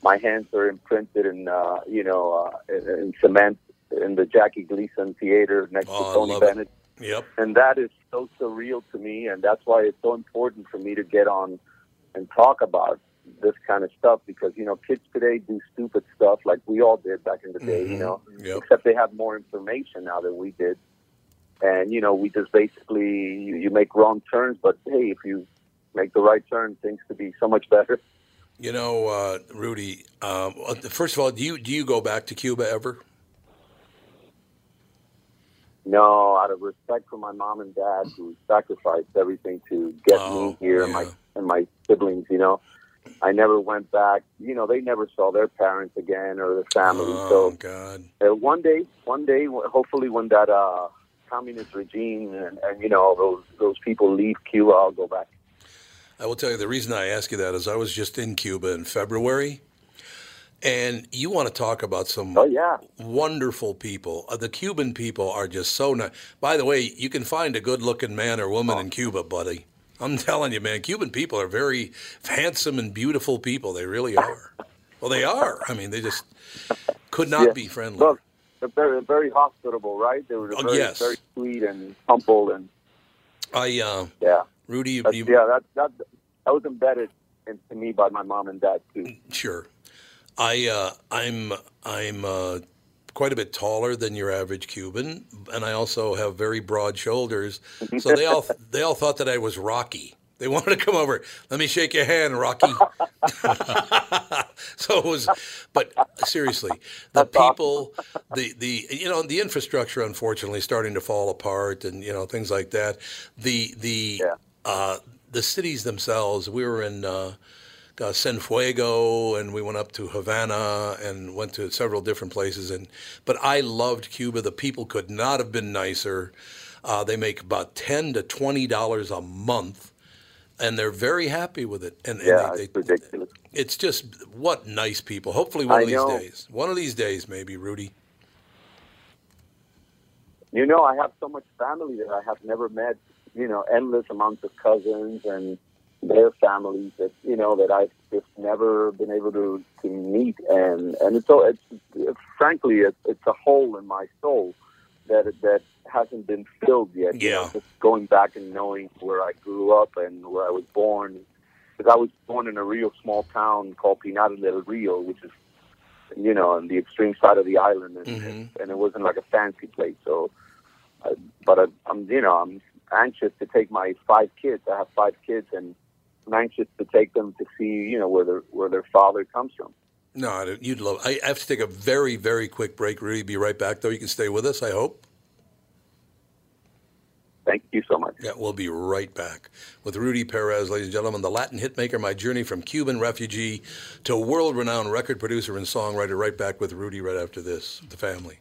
my hands are imprinted in, uh, you know, uh, in, cement in the Jackie Gleason Theater next Oh, to Tony love it. Bennett Yep. and that is so surreal to me and that's why it's so important for me to get on and talk about this kind of stuff because you know kids today do stupid stuff like we all did back in the day you know Yep. except they have more information now than we did and you know we just basically you, you make wrong turns but hey if you make the right turn things could be so much better You know, uh, Rudy. Um, uh, first of all, do you do you go back to Cuba ever? No, out of respect for my mom and dad who sacrificed everything to get Oh, me here and yeah. my and my siblings, you know. I never went back. You know, they never saw their parents again or their family. Oh God. So uh, one day, one day, hopefully, when that uh, communist regime and, and you know those those people leave Cuba, I'll go back. I will tell you the reason I ask you that is I was just in Cuba in February, and you want to talk about some Oh yeah, wonderful people. Uh, the Cuban people are just so nice. By the way, you can find a good-looking man or woman in Cuba, buddy. I'm telling you, man, Cuban people are very handsome and beautiful people. They really are. Well, they are. I mean, they just could not Yeah. be friendly. Look, they're very, very hospitable, right? They were Oh, very, yes. very sweet and humble, and I, uh, yeah, Rudy, you, you- yeah, that that that was embedded into me by my mom and dad too. Sure. I uh, I'm I'm uh, quite a bit taller than your average Cuban, and I also have very broad shoulders. So they all *laughs* they all thought that I was Rocky. They wanted to come over. Let me shake your hand, Rocky. *laughs* so it was, but seriously, the people, the the you know the infrastructure, unfortunately, starting to fall apart, and you know things like that. The the Yeah. uh, the cities themselves. We were in. Uh, uh, Cienfuego, and we went up to Havana and went to several different places. And but I loved Cuba. The people could not have been nicer. Uh, they make about ten to twenty dollars a month, and they're very happy with it. And, and Yeah, they, it's they, ridiculous. it's just what nice people. Hopefully, one I of these know. days, one of these days, maybe Rudy. You know, I have so much family that I have never met. You know, endless amounts of cousins and their families that you know that I've just never been able to to meet, and and it's so it's, it's frankly it's, it's a hole in my soul that that hasn't been filled yet. you know, Yeah. just going back and knowing where I grew up and where I was born, because I was born in a real small town called Pinar del Rio, which is you know on the extreme side of the island, and Mhm. and it wasn't like a fancy place, so. But I, I'm, you know, I'm anxious to take my five kids. I have five kids, and I'm anxious to take them to see, you know, where their where their father comes from. No, you'd love. I have to take a very, very quick break. Rudy, be right back. Though you can stay with us. I hope. Thank you so much. Yeah, we'll be right back with Rudy Perez, ladies and gentlemen, the Latin hitmaker. My journey from Cuban refugee to world-renowned record producer and songwriter. Right back with Rudy right after this. The family.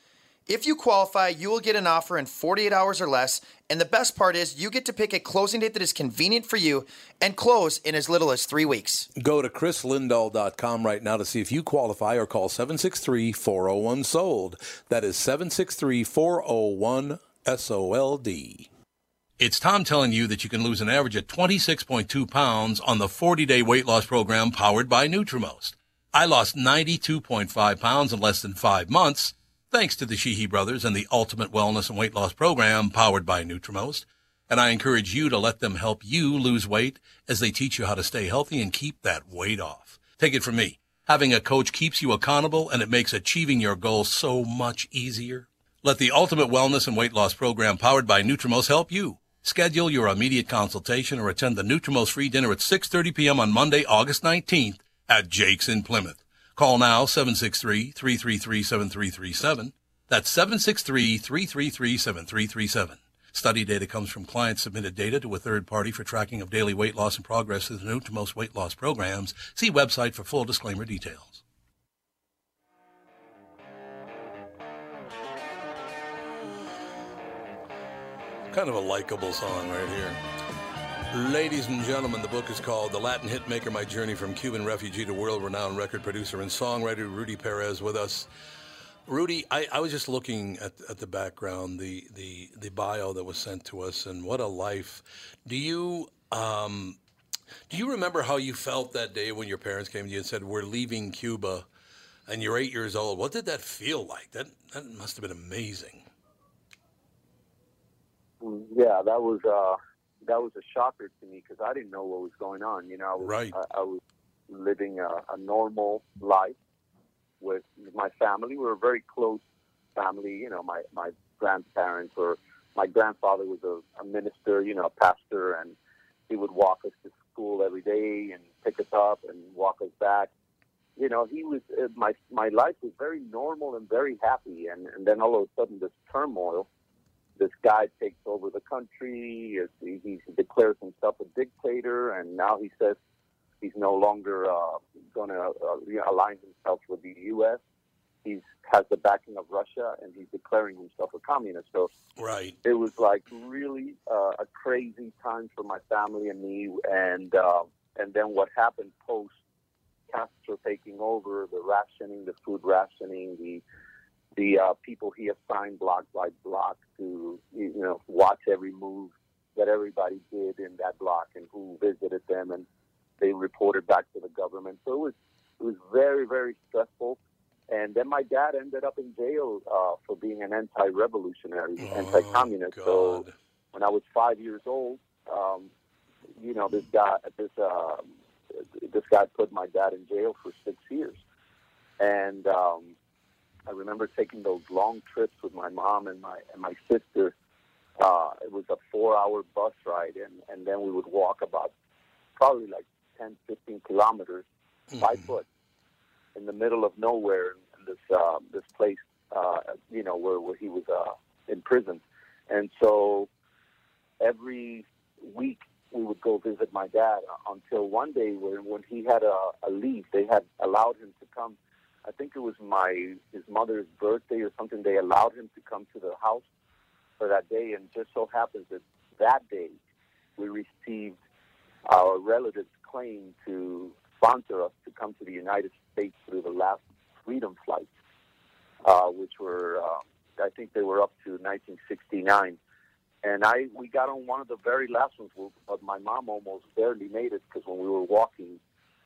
If you qualify, you will get an offer in 48 hours or less, and the best part is you get to pick a closing date that is convenient for you and close in as little as three weeks. Go to chrislindahl.com right now to see if you qualify or call 763 401 SOLD. That is 763 401 SOLD. It's Tom telling you that you can lose an average of 26.2 pounds on the 40 day weight loss program powered by Nutrimost. I lost 92.5 pounds in less than five months thanks to the Sheehy brothers and the Ultimate Wellness and Weight Loss Program powered by Nutrimost. And I encourage you to let them help you lose weight as they teach you how to stay healthy and keep that weight off. Take it from me. Having a coach keeps you accountable and it makes achieving your goals so much easier. Let the Ultimate Wellness and Weight Loss Program powered by Nutrimost help you. Schedule your immediate consultation or attend the Nutrimost free dinner at 6:30 p.m. on Monday, August 19th at Jake's in Plymouth. Call now 763-333-7337. That's 763-333-7337. Study data comes from client submitted data to a third party for tracking of daily weight loss and progress through the most weight loss programs. See website for full disclaimer details. Kind of a likable song right here. Ladies and gentlemen, the book is called The Latin Hitmaker My Journey from Cuban Refugee to World Renowned Record Producer and Songwriter Rudy Perez with us. Rudy, I, I was just looking at, at the background, the, the, the bio that was sent to us, and what a life. Do you um, do you remember how you felt that day when your parents came to you and said, We're leaving Cuba and you're eight years old? What did that feel like? That, that must have been amazing. Mm, Yeah, that was uh, that was a shocker to me because I didn't know what was going on. You know, I was, Right. I, I was living a, a normal life with my family. We were a very close family. You know, my my grandparents or my grandfather was a, a minister. You know, a pastor, and he would walk us to school every day and pick us up and walk us back. You know, he was uh, my my life was very normal and very happy, and and then all of a sudden this turmoil. This guy takes over the country. He, he declares himself a dictator, and now he says he's no longer uh, going to uh, align himself with the U.S. He has the backing of Russia, and he's declaring himself a communist. So Right. it was like really uh, a crazy time for my family and me. And uh, and then what happened post Castro taking over, the rationing, the food rationing, the the uh, people he assigned block by block to you know watch every move that everybody did in that block and who visited them, and they reported back to the government. So it was it was very very stressful. And then my dad ended up in jail uh, for being an anti-revolutionary, anti-communist. So when I was five years old, um, you know, this guy, this uh, this guy put my dad in jail for six years, and um, I remember taking those long trips with my mom and my and my sister. Uh, it was a four-hour bus ride, and and then we would walk about probably like 10, 15 kilometers by foot in the middle of nowhere in this uh, this place, uh, you know, where, where he was uh, imprisoned. And so every week we would go visit my dad until one day when, when he had a, a leave, they had allowed him to come. I think it was my his mother's birthday or something. They allowed him to come to the house for that day, and just so happens that that day we received our relatives' claim to sponsor us to come to the United States through the last freedom flights, uh, which were uh, I think they were up to 1969. And I we got on one of the very last ones, but my mom almost barely made it because when we were walking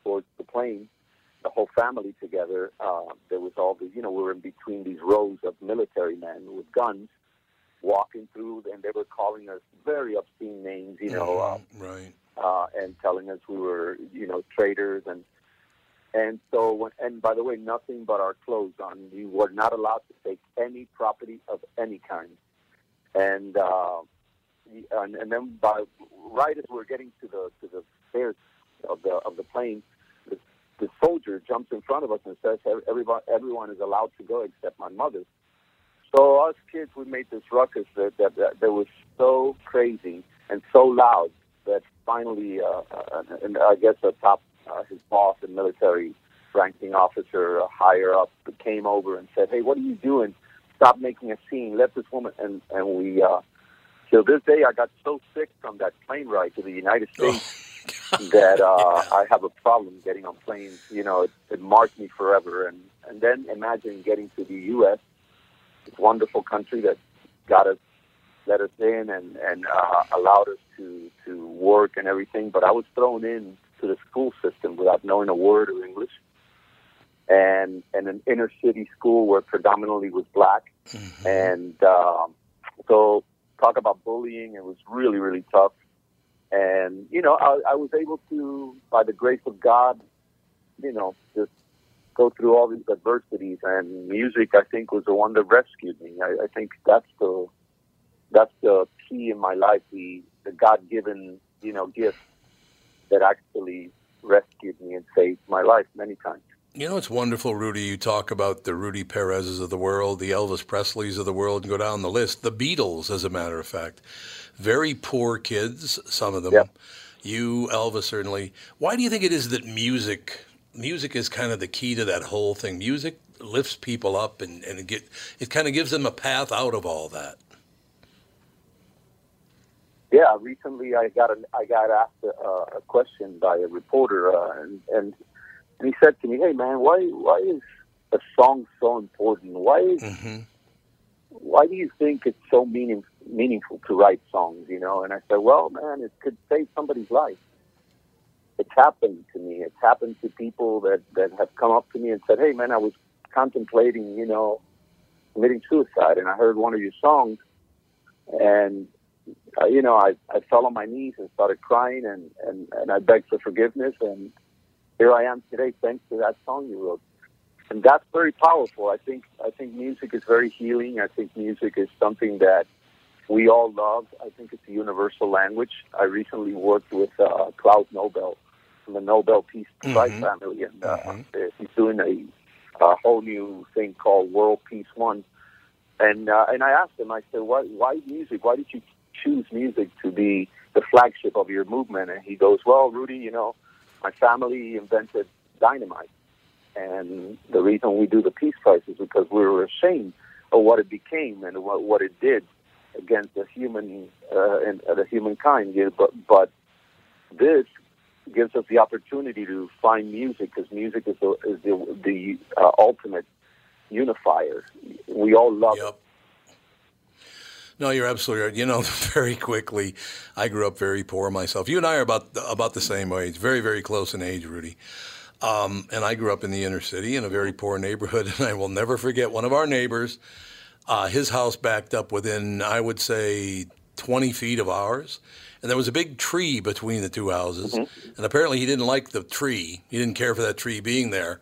towards the plane, the whole family together, uh, there was all the you know we were in between these rows of military men with guns walking through, and they were calling us very obscene names, you know. Uh, Right. uh, and telling us we were, you know, traitors and and so when, and by the way, nothing but our clothes on. We were not allowed to take any property of any kind. And uh, and, and then by right as we're getting to the to the stairs of the of the plane, the, the soldier jumps in front of us and says everyone everyone is allowed to go except my mother. So us kids, we made this ruckus that that, that, that was so crazy and so loud that finally, uh, uh, and I guess a top, uh, his boss, a military ranking officer, uh, higher up, came over and said, "Hey, what are you doing? Stop making a scene. Let this woman." And and we, uh, till this day, I got so sick from that plane ride to the United States *laughs* that uh, I have a problem getting on planes. You know, it, it marked me forever. And and then imagine getting to the U.S., this wonderful country that got us let us in and and uh, allowed us to to work and everything. But I was thrown in to the school system without knowing a word of English, and and an inner city school where predominantly was black, and um, so talk about bullying. It was really really tough, and you know I, I was able to, by the grace of God, you know, just go through all these adversities. And music, I think, was the one that rescued me. I, I think that's the that's the key in my life, the, the God given, you know, gift that actually rescued me and saved my life many times. You know, it's wonderful, Rudy. You talk about the Rudy Perez's of the world, the Elvis Presleys of the world, and go down the list. The Beatles, as a matter of fact. Very poor kids, some of them. You, Elvis, certainly. Why do you think it is that music, music is kind of the key to that whole thing? Music lifts people up and, and it, get, it kind of gives them a path out of all that. Yeah, recently I got a, I got asked a, a question by a reporter, uh, and, and and he said to me, "Hey man, why why is a song so important? Why is Mm-hmm. why do you think it's so meaning, meaningful to write songs? You know?" And I said, "Well, man, it could save somebody's life. It's happened to me. It's happened to people that that have come up to me and said, "Hey, man, I was contemplating, you know, committing suicide, and I heard one of your songs, and uh, you know, I, I fell on my knees and started crying and, and, and I begged for forgiveness. And here I am today, thanks to that song you wrote. And that's very powerful. I think, I think music is very healing. I think music is something that we all love. I think it's a universal language. I recently worked with uh, Klaus Nobel from the Nobel Peace Prize family, and uh, he's doing a, a whole new thing called World Peace One. And uh, and I asked him, I said, why why music? Why did you choose music to be the flagship of your movement? And he goes, well, Rudy, you know, my family invented dynamite. And the reason we do the Peace Prize is because we were ashamed of what it became and what, what it did against the human uh, and uh, the humankind. Yeah, but but this gives us the opportunity to find music because music is the is the, the uh, ultimate unifier. We all love Yep. No, you're absolutely right. You know, *laughs* very quickly, I grew up very poor myself. You and I are about about the same age, very very close in age, Rudy. Um, and I grew up in the inner city in a very poor neighborhood, *laughs* and I will never forget one of our neighbors. Uh, his house backed up within, I would say, 20 feet of ours. And there was a big tree between the two houses. And apparently he didn't like the tree. He didn't care for that tree being there.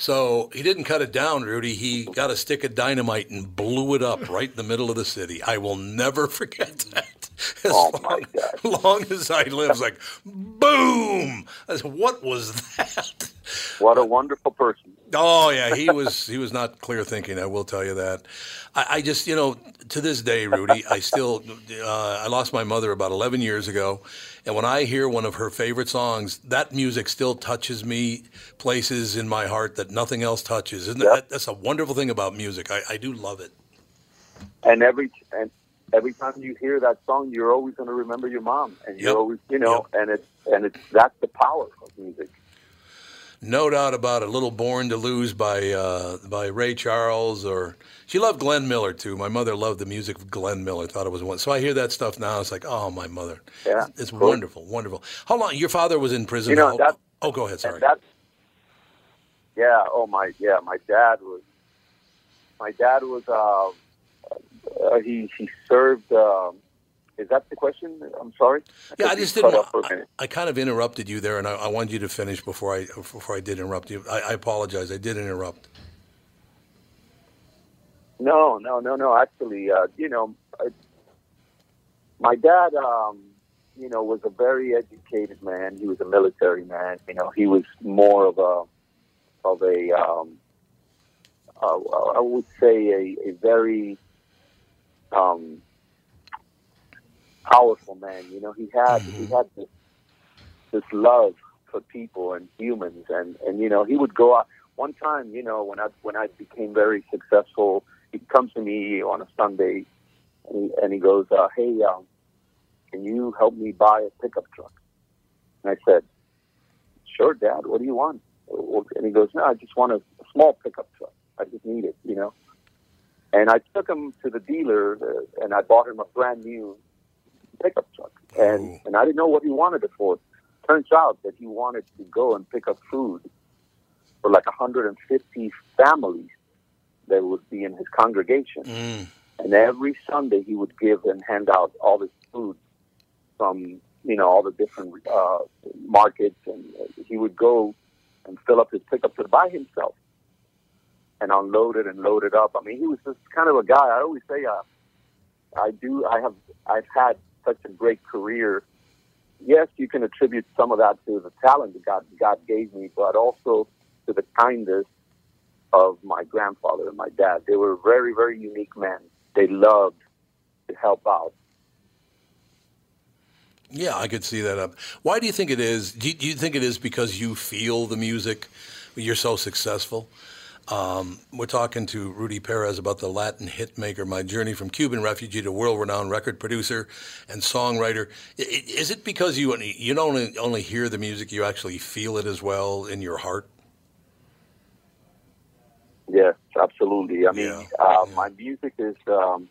So he didn't cut it down, Rudy. He got a stick of dynamite and blew it up right in the middle of the city. I will never *laughs* forget that. As Oh, long, long as I live, it's like, boom! I said, what was that? What a uh, wonderful person. Oh yeah, he was he was not clear thinking. I will tell you that. I, I just you know to this day, Rudy, I still uh, I lost my mother about eleven years ago, and when I hear one of her favorite songs, that music still touches me places in my heart that nothing else touches. Isn't Yeah. that that's a wonderful thing about music? I, I do love it. And every and every time you hear that song, you're always going to remember your mom, and you're Yep. always you know, and it's and it's that's the power of music. No doubt about it. Little Born to Lose by uh, by Ray Charles, or she loved Glenn Miller too. My mother loved the music of Glenn Miller. Thought it was one. So I hear that stuff now. It's like, oh, my mother. Yeah, it's cool. wonderful, wonderful. How long? Your father was in prison. You know, that- oh, go ahead. Sorry. That's yeah. Oh my yeah. My dad was my dad was uh, uh he he served. Um, is that the question? I'm sorry. yeah, I just didn't. cut off for a I. I kind of interrupted you there, and I, I wanted you to finish before I before I did interrupt you. I, I apologize. I did interrupt. No, no, no, no. Actually, uh, you know, I, my dad, um, you know, was a very educated man. He was a military man. You know, he was more of a of a um, uh, I would say a, a very um, powerful man. You know, he had he had this this love for people and humans, and and you know, he would go out. One time, you know, when I when I became very successful, he comes to me on a Sunday, and he, and he goes, uh, "Hey, um, can you help me buy a pickup truck?" And I said, "Sure, Dad. What do you want?" And he goes, "No, I just want a, a small pickup truck. I just need it, you know." And I took him to the dealer, uh, and I bought him a brand new pickup truck, and and I didn't know what he wanted it for. Turns out that he wanted to go and pick up food for like 150 families that would be in his congregation. Mm. And every Sunday he would give and hand out all this food from, you know, all the different uh, markets. And he would go and fill up his pickup truck by himself and unload it and load it up. I mean, he was just kind of a guy. I always say, uh, I do, I have, I've had such a great career. Yes, you can attribute some of that to the talent that God, God gave me, but also to the kindness of my grandfather and my dad. They were very, very unique men. They loved to help out. Yeah, I could see that up. Why do you think it is? Do you, do you think it is because you feel the music? You're so successful. Um, we're talking to Rudy Perez about the Latin hit maker, My Journey from Cuban Refugee to World Renowned Record Producer and Songwriter. Is it because you you don't only, only hear the music, you actually feel it as well in your heart? Yes, absolutely. I mean, Yeah, uh, my music is, um,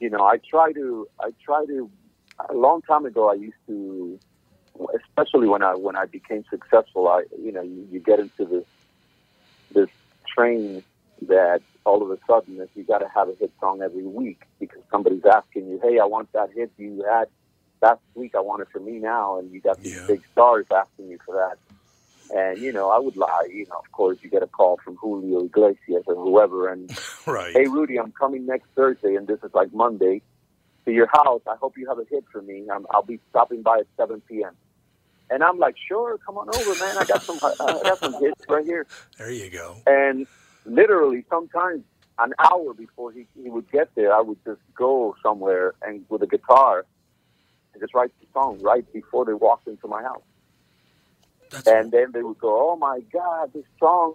you know, I try to, I try to. A long time ago, I used to, especially when I when I became successful, I, you know, you, you get into this this train that all of a sudden, if you got to have a hit song every week because somebody's asking you, hey, I want that hit you had last week, I want it for me now, and you got these Yeah. big stars asking you for that. And you know, I would lie. You know, of course, you get a call from Julio Iglesias or whoever, and *laughs* Right. hey, Rudy, I'm coming next Thursday, and this is like Monday. to your house. I hope you have a hit for me. I'm, I'll be stopping by at 7 p.m. And I'm like, sure, come on over, man. I got some, I got some hits right here. There you go. And literally, sometimes an hour before he, he would get there, I would just go somewhere and with a guitar and just write the song right before they walked into my house. That's And then they would go, "Oh my God, this song!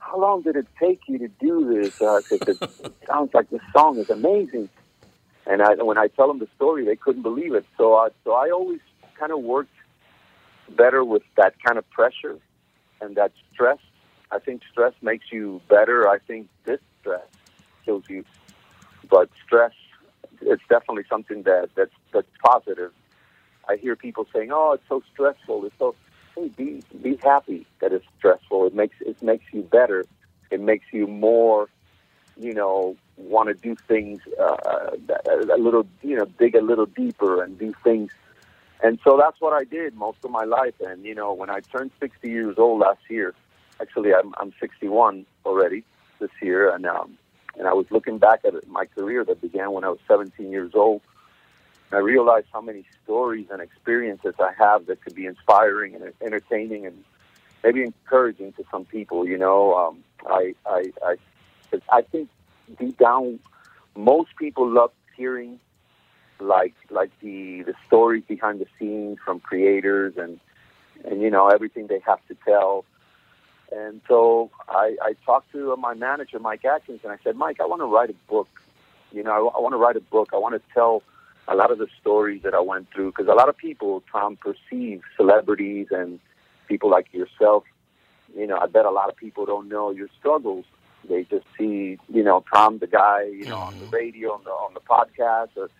How long did it take you to do this? Uh 'cause it, it sounds like this song is amazing." And I, when I tell them the story, they couldn't believe it. So, I, so I always kind of worked better with that kind of pressure and that stress. I think stress makes you better. I think this stress kills you, but stress it's definitely something that that's that's positive. I hear people saying, "Oh, it's so stressful. It's so." Hey, be be happy that it's stressful. It makes it makes you better. It makes you more, you know, want to do things uh, a little, you know, dig a little deeper and do things. And so that's what I did most of my life. And you know, when I turned 60 years old last year, actually I'm I'm 61 already this year, and um, and I was looking back at my career that began when I was 17 years old. I realized how many stories and experiences I have that could be inspiring and entertaining and maybe encouraging to some people. You know, um, I, I, I, I think deep down, most people love hearing like like the the stories behind the scenes from creators and and you know everything they have to tell. And so I, I talked to uh, my manager, Mike Atkins, and I said, Mike, I want to write a book. You know, I, I want to write a book. I want to tell a lot of the stories that I went through because a lot of people, Tom, perceive celebrities and people like yourself. You know, I bet a lot of people don't know your struggles. They just see, you know, Tom, the guy, you know, on the mm-hmm. radio, on the on the podcast, or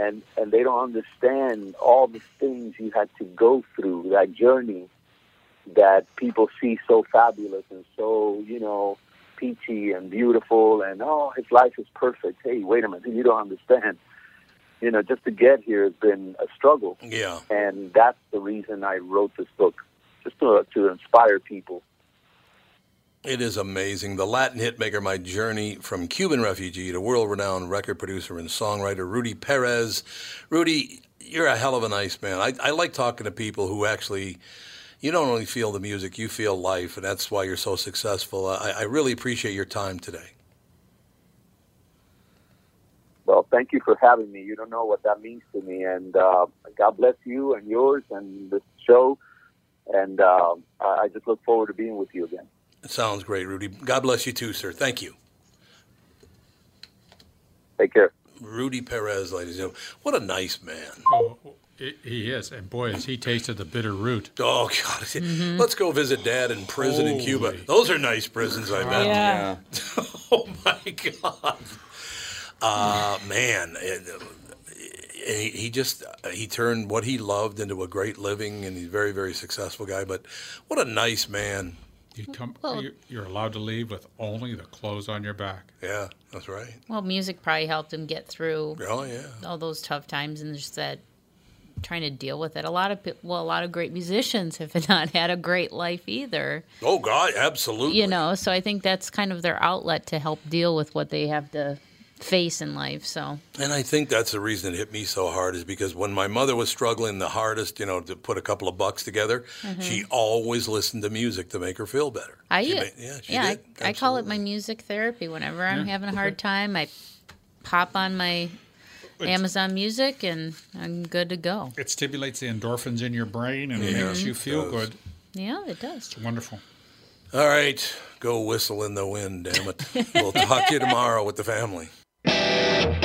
and and they don't understand all the things you had to go through that journey that people see so fabulous and so, you know, peachy and beautiful and oh, his life is perfect. Hey, wait a minute, you don't understand you know, just to get here has been a struggle. Yeah. And that's the reason I wrote this book, just to, to inspire people. It is amazing. The Latin hitmaker, My Journey from Cuban Refugee to world renowned record producer and songwriter Rudy Perez. Rudy, you're a hell of a nice man. I, I like talking to people who actually, you don't only feel the music, you feel life, and that's why you're so successful. I, I really appreciate your time today. Well, thank you for having me. You don't know what that means to me. And uh, God bless you and yours and the show. And uh, I just look forward to being with you again. It sounds great, Rudy. God bless you too, sir. Thank you. Take care. Rudy Perez, ladies and gentlemen. What a nice man. Oh, he- he is, and boy, has he tasted the bitter root. Oh, God. Mm-hmm. Let's go visit Dad in prison in Cuba. Those are nice prisons, I bet. Yeah. *laughs* oh, my God. Uh, man. It, uh, he, he just uh, he turned what he loved into a great living and he's a very very successful guy but what a nice man You come, Well- you- you're allowed to leave with only the clothes on your back. yeah that's right Well, music probably helped him get through oh yeah all those tough times and just that trying to deal with it. A lot of pe- well, a lot of great musicians *laughs* have not had a great life either. oh god absolutely You know, so I think that's kind of their outlet to help deal with what they have to face in life. So And I think that's the reason it hit me so hard is because when my mother was struggling the hardest, you know, to put a couple of bucks together, she always listened to music to make her feel better. Mm-hmm. I She yeah, yeah, she yeah did. I, I call it my music therapy. Whenever I'm having a hard time, I pop on my Amazon Music and I'm good to go. It stimulates the endorphins in your brain and it Yeah, makes you feel does. good. Yeah, it does. It's wonderful. All right, go whistle in the wind, damn it. we'll talk to you *laughs* tomorrow with the family. Yeah.